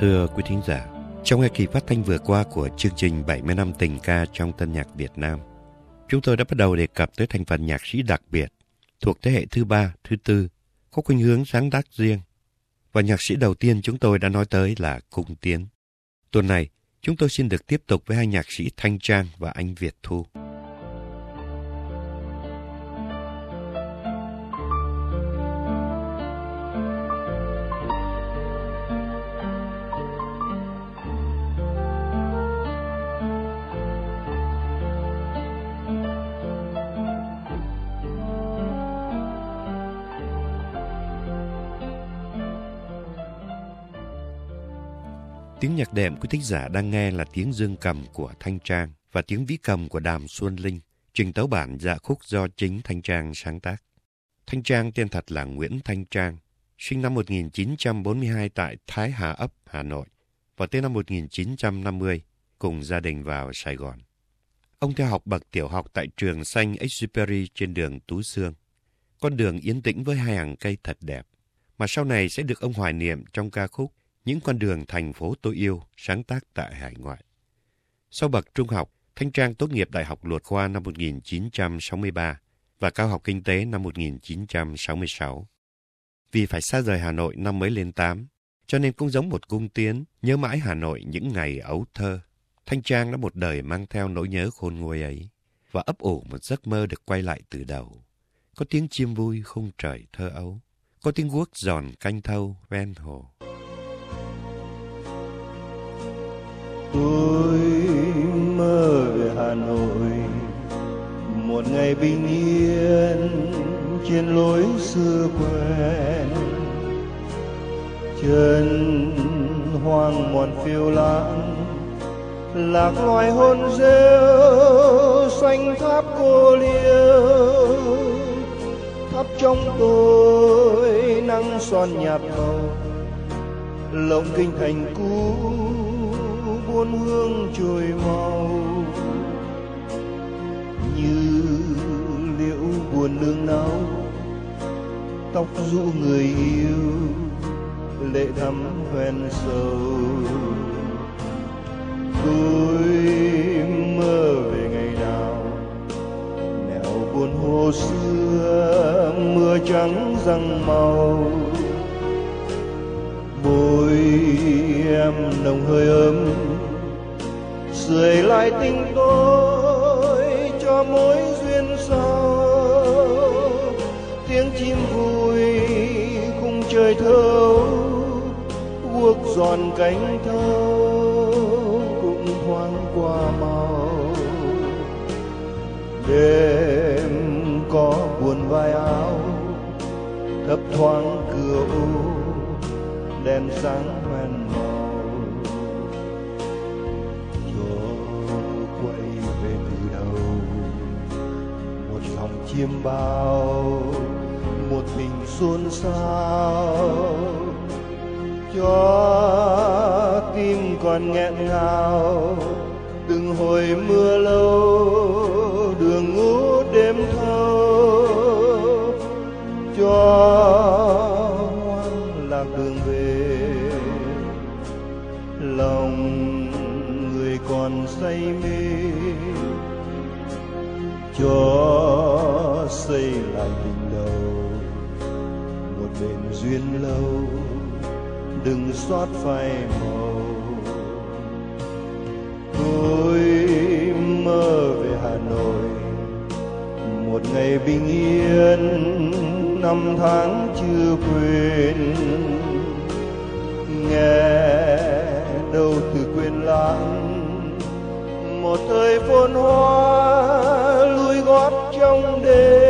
Thưa quý thính giả, trong hai kỳ phát thanh vừa qua của chương trình 70 năm tình ca trong tân nhạc Việt Nam, chúng tôi đã bắt đầu đề cập tới thành phần nhạc sĩ đặc biệt thuộc thế hệ thứ ba, thứ tư, có khuynh hướng sáng tác riêng. Và nhạc sĩ đầu tiên chúng tôi đã nói tới là Cung Tiến. Tuần này, chúng tôi xin được tiếp tục với hai nhạc sĩ Thanh Trang và anh Việt Thu. Tiếng nhạc đệm quý thính giả đang nghe là tiếng dương cầm của Thanh Trang và tiếng vĩ cầm của Đàm Xuân Linh, trình tấu bản dạ khúc do chính Thanh Trang sáng tác. Thanh Trang tên thật là Nguyễn Thanh Trang, sinh năm 1942 tại Thái Hà Ấp, Hà Nội và tới năm 1950 cùng gia đình vào Sài Gòn. Ông theo học bậc tiểu học tại trường Xanh Exupery trên đường Tú Sương. Con đường yên tĩnh với hai hàng cây thật đẹp, mà sau này sẽ được ông hoài niệm trong ca khúc những con đường thành phố tôi yêu sáng tác tại hải ngoại. Sau bậc trung học, Thanh Trang tốt nghiệp Đại học Luật khoa năm 1963 và Cao học Kinh tế năm 1966. Vì phải xa rời Hà Nội năm mới lên 8, cho nên cũng giống một cung tiến, nhớ mãi Hà Nội những ngày ấu thơ. Thanh Trang đã một đời mang theo nỗi nhớ khôn nguôi ấy và ấp ủ một giấc mơ được quay lại từ đầu. Có tiếng chim vui không trời thơ ấu, có tiếng guốc giòn canh thâu ven hồ. Tôi mơ về hà nội. Một ngày bình yên trên lối xưa quen. Chân hoang mòn phiêu lãng, lạc loài hôn rêu xanh tháp cô liêu. Thắp trong tôi nắng son nhạt màu, lộng kinh thành cũ muôn hương trôi màu. Như liễu buồn nương náu tóc rũ người yêu, lệ thắm hoen sầu. Tôi mơ về ngày nào, nẻo buồn hồ xưa, mưa trắng răng màu. Môi em nồng hơi ấm sưởi lại tình tôi cho mối duyên sau. Tiếng chim vui khung trời thâu guốc giòn cánh thâu cũng thoáng qua màu đêm có buồn vai áo, thấp thoáng cửa u, đèn sáng chiêm bao, một mình xôn xao. Cho tim còn nghẹn ngào, từng hồi mưa lâu, đường ngủ đêm thâu. Cho say mê. Cho xây lại tình đầu. Một bền duyên lâu, đừng xót phai màu. Tôi mơ về hà nội, một ngày bình yên, năm tháng chưa quên. Nghe đâu từ quên lãng, một thời phồn hoa lùi gót trong đêm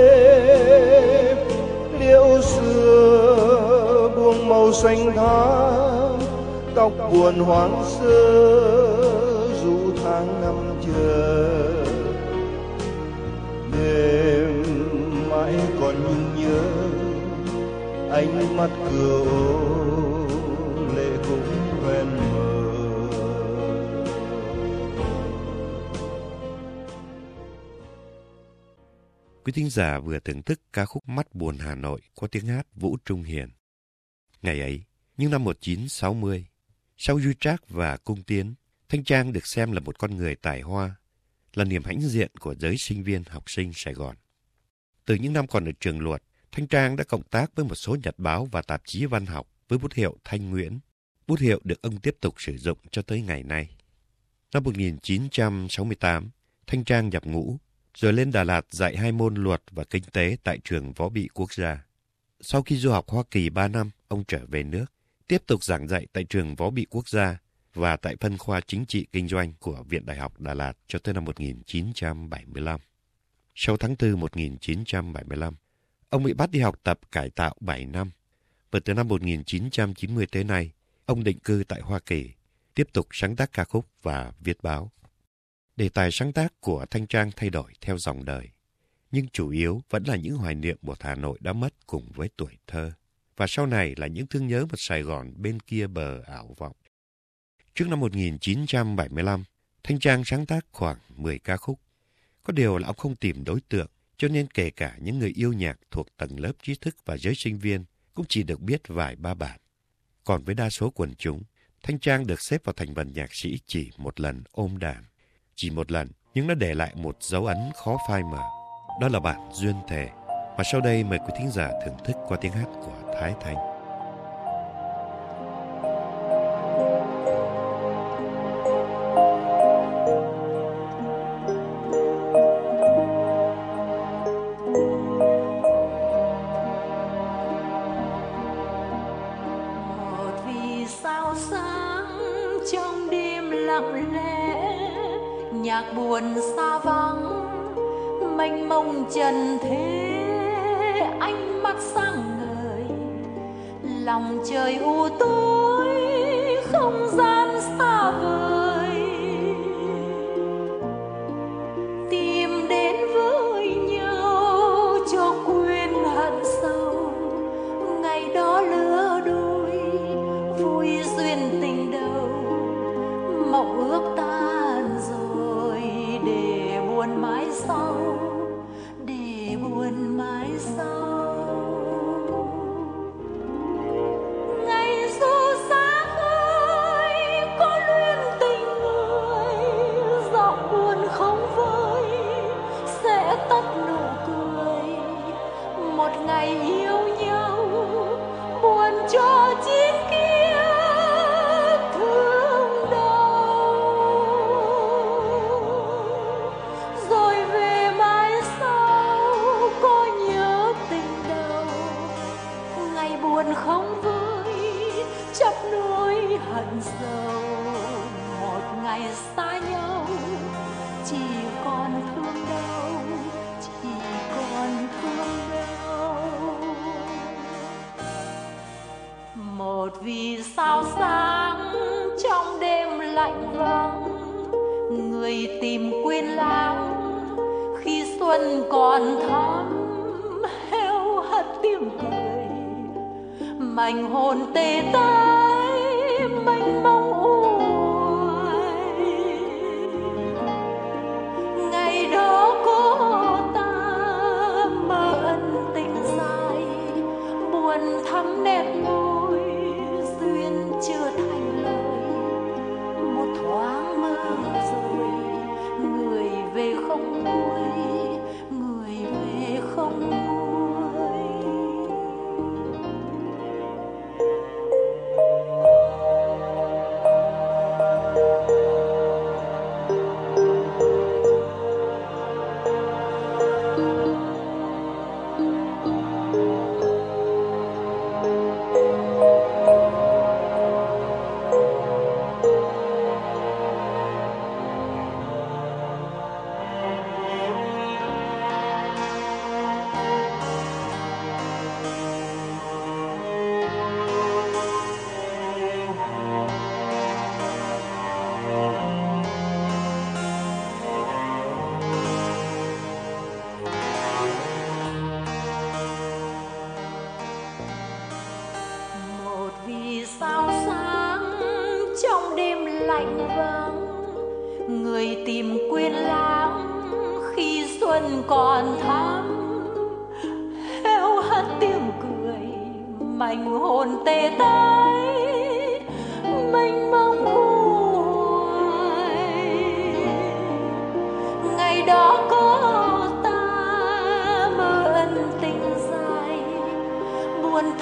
liễu xưa, buông màu xanh thắm, tóc buồn hoang sơ, dù tháng năm chờ đêm mãi còn nhung nhớ, ánh mắt cửa ô Quý thính giả vừa thưởng thức ca khúc Mắt buồn Hà Nội có tiếng hát Vũ Trung Hiền. Ngày ấy, những năm 1960, Sau Du Trác và Cung Tiến, Thanh Trang được xem là một con người tài hoa, là niềm hãnh diện của giới sinh viên học sinh Sài Gòn. Từ những năm còn ở trường luật, Thanh Trang đã cộng tác với một số nhật báo và tạp chí văn học với bút hiệu Thanh Nguyễn. Bút hiệu được ông tiếp tục sử dụng cho tới ngày nay. Năm 1968, Thanh Trang nhập ngũ, rồi lên Đà Lạt dạy hai môn luật và kinh tế tại trường Võ Bị Quốc gia. Sau khi du học Hoa Kỳ 3 năm, ông trở về nước, tiếp tục giảng dạy tại trường Võ Bị Quốc gia và tại phân khoa chính trị kinh doanh của Viện Đại học Đà Lạt cho tới năm 1975. Sau tháng 4 1975, ông bị bắt đi học tập cải tạo 7 năm. Và từ năm 1990 tới nay, ông định cư tại Hoa Kỳ, tiếp tục sáng tác ca khúc và viết báo. Đề tài sáng tác của Thanh Trang thay đổi theo dòng đời, nhưng chủ yếu vẫn là những hoài niệm một Hà Nội đã mất cùng với tuổi thơ, và sau này là những thương nhớ một Sài Gòn bên kia bờ ảo vọng. Trước năm 1975, Thanh Trang sáng tác khoảng 10 ca khúc. Có điều là ông không tìm đối tượng, cho nên kể cả những người yêu nhạc thuộc tầng lớp trí thức và giới sinh viên cũng chỉ được biết vài ba bản. Còn với đa số quần chúng, Thanh Trang được xếp vào thành phần nhạc sĩ chỉ một lần ôm đàn. Chỉ một lần, nhưng nó để lại một dấu ấn khó phai mờ. Đó là bản Duyên thể Và sau đây mời quý thính giả thưởng thức qua tiếng hát của Thái Thanh. Mênh trần thế ánh mắt sáng ngời lòng trời u tối không gian Cuci. Sao sáng trong đêm lạnh vắng, người tìm quên lãng khi xuân còn thắm, heo hắt tiếng cười, mảnh hồn tê tái, mênh mông u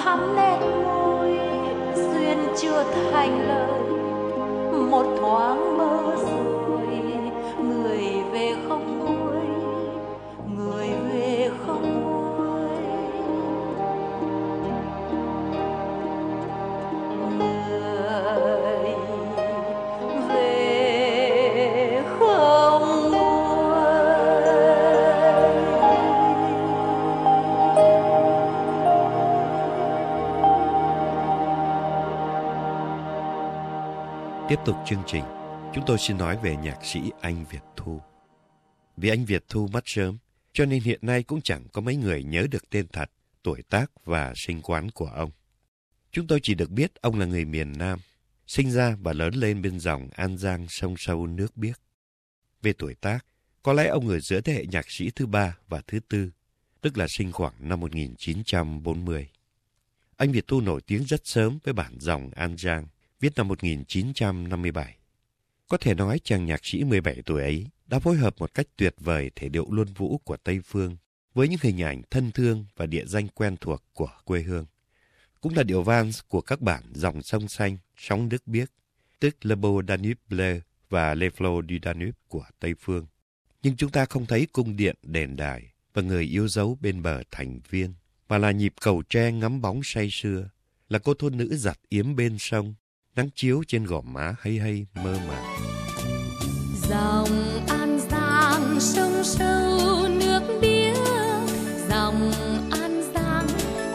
thắm nét môi duyên chưa thành lời. Một thoáng mơ Tiếp tục chương trình, chúng tôi xin nói về nhạc sĩ Anh Việt Thu. Vì anh Việt Thu mất sớm, cho nên hiện nay cũng chẳng có mấy người nhớ được tên thật, tuổi tác và sinh quán của ông. Chúng tôi chỉ được biết ông là người miền Nam, sinh ra và lớn lên bên dòng An Giang sông sâu nước biếc. Về tuổi tác, có lẽ ông ở giữa thế hệ nhạc sĩ thứ ba và thứ tư, tức là sinh khoảng năm 1940. Anh Việt Thu nổi tiếng rất sớm với bản dòng An Giang, viết năm 1957. Có thể nói chàng nhạc sĩ 17 tuổi ấy đã phối hợp một cách tuyệt vời thể điệu luân vũ của Tây Phương với những hình ảnh thân thương và địa danh quen thuộc của quê hương. Cũng là điệu vans của các bản dòng sông xanh, sóng nước biếc, tức Le Beau Danube Bleu và Le Flots du Danube của Tây Phương. Nhưng chúng ta không thấy cung điện, đền đài và người yêu dấu bên bờ thành viên, mà là nhịp cầu tre ngắm bóng say sưa, là cô thôn nữ giặt yếm bên sông, nắng chiếu trên gò má hay hay, mơ màng. dòng an giang sông sâu, nước biếc. Dòng an giang,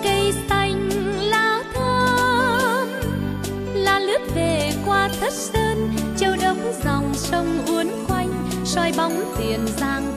cây xanh lá thơm. Là lướt về qua thất sơn, châu đốc dòng sông uốn quanh. Soi bóng tiền giang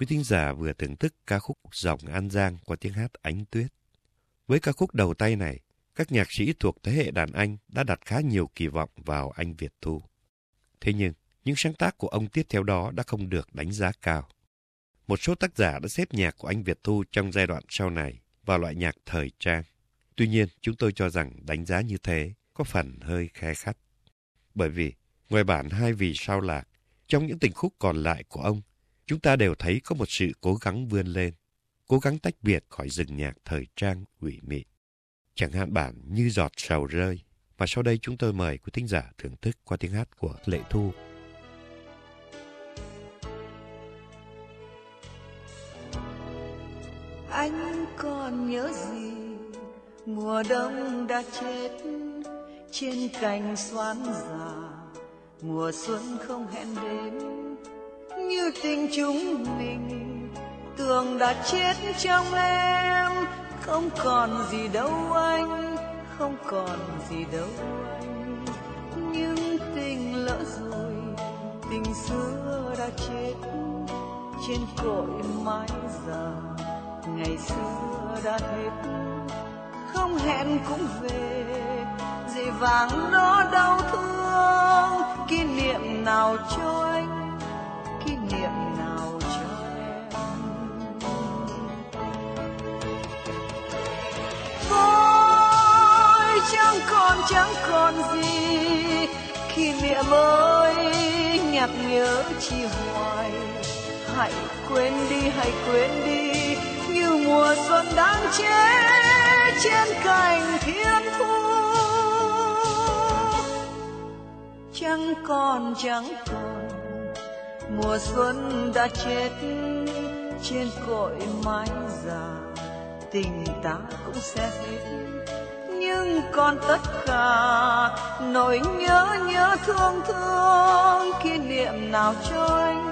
Quý thính giả vừa thưởng thức ca khúc Dòng An Giang qua tiếng hát Ánh Tuyết. Với ca khúc đầu tay này, các nhạc sĩ thuộc thế hệ đàn anh đã đặt khá nhiều kỳ vọng vào anh Việt Thu. Thế nhưng, những sáng tác của ông tiếp theo đó đã không được đánh giá cao. Một số tác giả đã xếp nhạc của anh Việt Thu trong giai đoạn sau này vào loại nhạc thời trang. Tuy nhiên, chúng tôi cho rằng đánh giá như thế có phần hơi khe khắt. Bởi vì, ngoài bản hai vì sao lạc, trong những tình khúc còn lại của ông, chúng ta đều thấy có một sự cố gắng vươn lên, cố gắng tách biệt khỏi rừng nhạc thời trang ủy mị. Chẳng hạn bản như giọt sầu rơi, và sau đây chúng tôi mời quý thính giả thưởng thức qua tiếng hát của Lệ Thu. Anh còn nhớ gì mùa đông đã chết trên cành xoan già mùa xuân không hẹn đến như tình chúng mình. Tường đã chết trong em, không còn gì đâu anh, không còn gì đâu anh. Nhưng tình lỡ rồi, tình xưa đã chết. Trên cội mái già, ngày xưa đã hết. Không hẹn cũng về, dì vàng nó đau thương. Kỷ niệm nào cho anh chẳng còn gì. Kỷ niệm ơi nhạt nhớ chi hoài. Hãy quên đi, hãy quên đi, như mùa xuân đang chết trên cành thiên thu. Chẳng còn chẳng còn, mùa xuân đã chết trên cội mái già. Tình ta cũng sẽ hết con tất cả. Nỗi nhớ nhớ thương thương kỷ niệm nào cho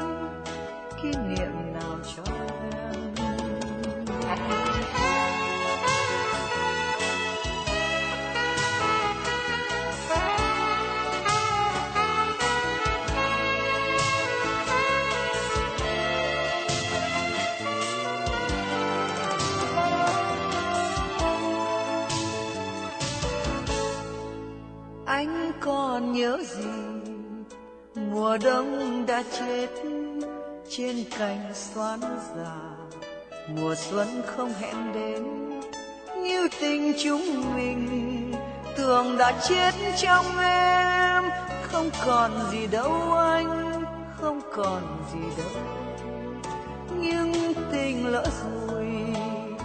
còn nhớ gì? Mùa đông đã chết, trên cành xoan già. Mùa xuân không hẹn đến, như tình chúng mình. Tưởng đã chết trong em, không còn gì đâu anh, không còn gì đâu. Nhưng tình lỡ rồi,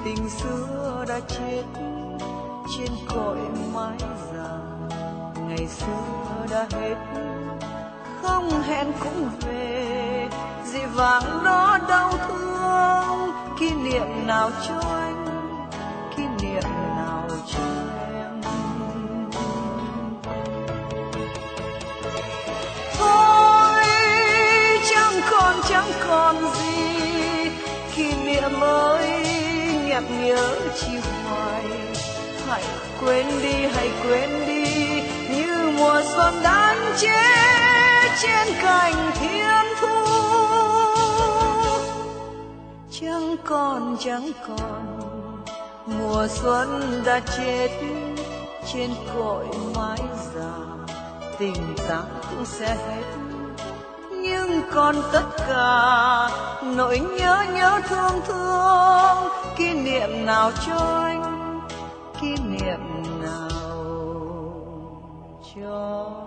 tình xưa đã chết, trên cội mai ngày xưa đã hết. Không hẹn cũng về Dị vàng đó đau thương. Kỷ niệm nào cho anh, kỷ niệm nào cho em? Thôi, chẳng còn chẳng còn gì. Kỷ niệm ơi nhạt nhớ chi hoài. Hãy quên đi, hãy quên đi mùa xuân đang chết trên cành thiên thu. Chẳng còn chẳng còn, mùa xuân đã chết trên cội mái già. Tình ta cũng sẽ hết, nhưng còn tất cả nỗi nhớ nhớ thương thương, kỷ niệm nào cho anh cho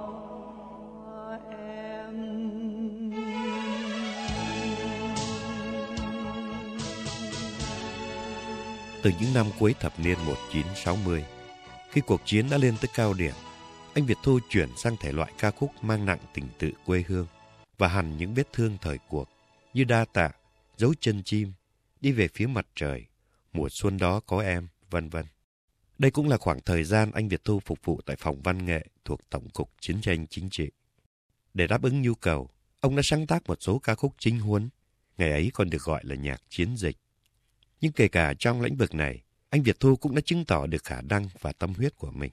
Từ những năm cuối thập niên 1960, khi cuộc chiến đã lên tới cao điểm, anh Việt Thu chuyển sang thể loại ca khúc mang nặng tình tự quê hương và hẳn những vết thương thời cuộc như đa tạ, dấu chân chim, đi về phía mặt trời, mùa xuân đó có em, vân vân. Đây cũng là khoảng thời gian anh Việt Thu phục vụ tại phòng văn nghệ thuộc Tổng cục Chiến tranh Chính trị. Để đáp ứng nhu cầu, ông đã sáng tác một số ca khúc chính huấn, ngày ấy còn được gọi là nhạc chiến dịch. Nhưng kể cả trong lĩnh vực này, anh Việt Thu cũng đã chứng tỏ được khả năng và tâm huyết của mình.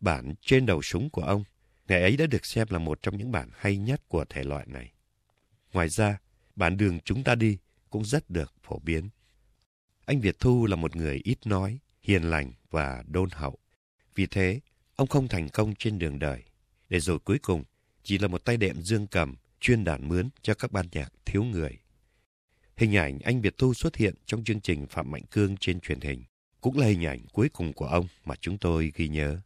Bản Trên đầu súng của ông, ngày ấy đã được xem là một trong những bản hay nhất của thể loại này. Ngoài ra, bản Đường Chúng ta đi cũng rất được phổ biến. Anh Việt Thu là một người ít nói, hiền lành và đôn hậu. Vì thế, ông không thành công trên đường đời. Để rồi cuối cùng, chỉ là một tay đệm dương cầm, chuyên đàn mướn cho các ban nhạc thiếu người. Hình ảnh anh Việt Thu xuất hiện trong chương trình Phạm Mạnh Cương trên truyền hình cũng là hình ảnh cuối cùng của ông mà chúng tôi ghi nhớ.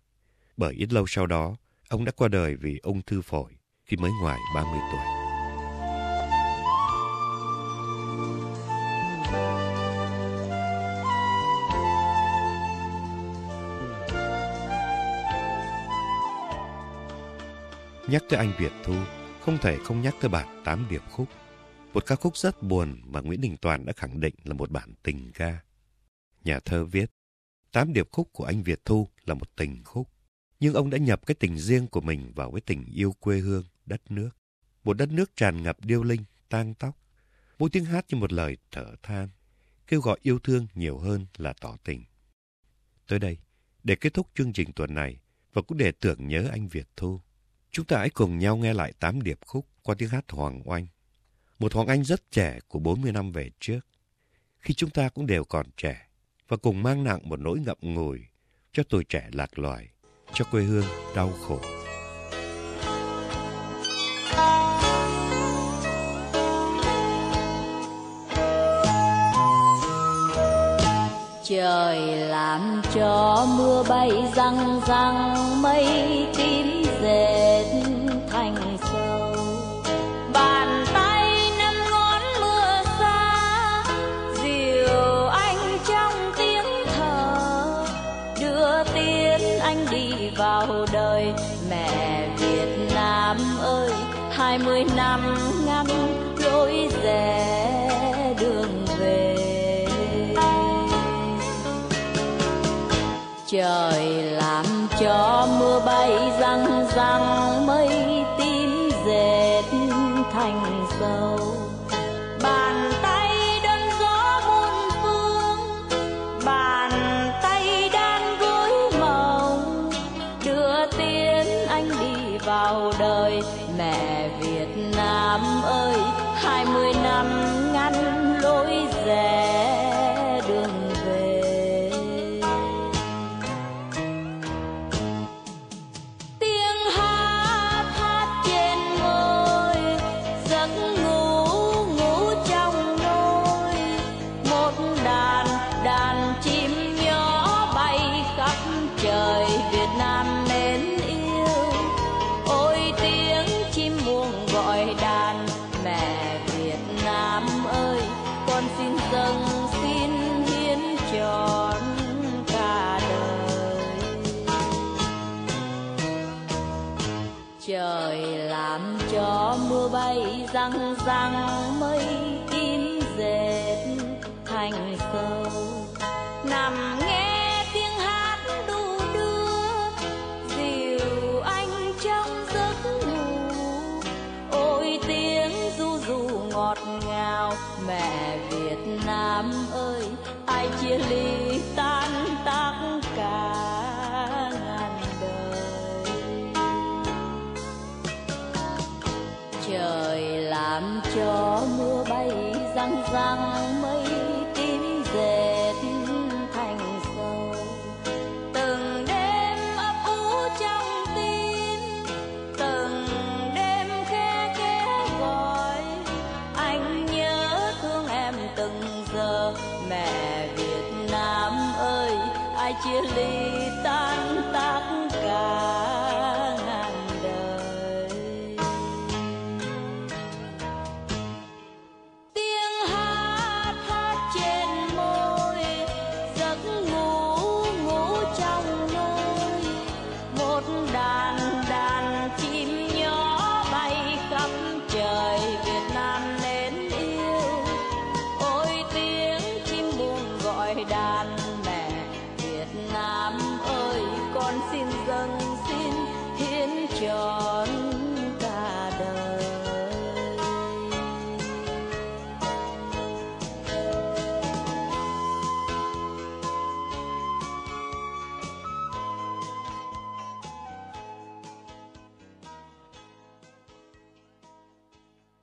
Bởi ít lâu sau đó, ông đã qua đời vì ung thư phổi khi mới ngoài 30 tuổi. Nhắc tới anh Việt Thu, không thể không nhắc tới bản Tám Điệp Khúc. Một ca khúc rất buồn mà Nguyễn Đình Toàn đã khẳng định là một bản tình ca. Nhà thơ viết, Tám Điệp Khúc của anh Việt Thu là một tình khúc. Nhưng ông đã nhập cái tình riêng của mình vào với tình yêu quê hương, đất nước. Một đất nước tràn ngập điêu linh, tang tóc. Mỗi tiếng hát như một lời thở than, kêu gọi yêu thương nhiều hơn là tỏ tình. Tới đây, để kết thúc chương trình tuần này và cũng để tưởng nhớ anh Việt Thu, chúng ta hãy cùng nhau nghe lại tám điệp khúc qua tiếng hát Hoàng Oanh. Một Hoàng Anh rất trẻ của 40 năm về trước, khi chúng ta cũng đều còn trẻ và cùng mang nặng một nỗi ngậm ngùi cho tuổi trẻ lạc loài, cho quê hương đau khổ. trời làm cho mưa bay răng răng mây tím hai mươi năm ngăn lối rẽ đường về. Trời mẹ Việt Nam ơi ai chia ly ai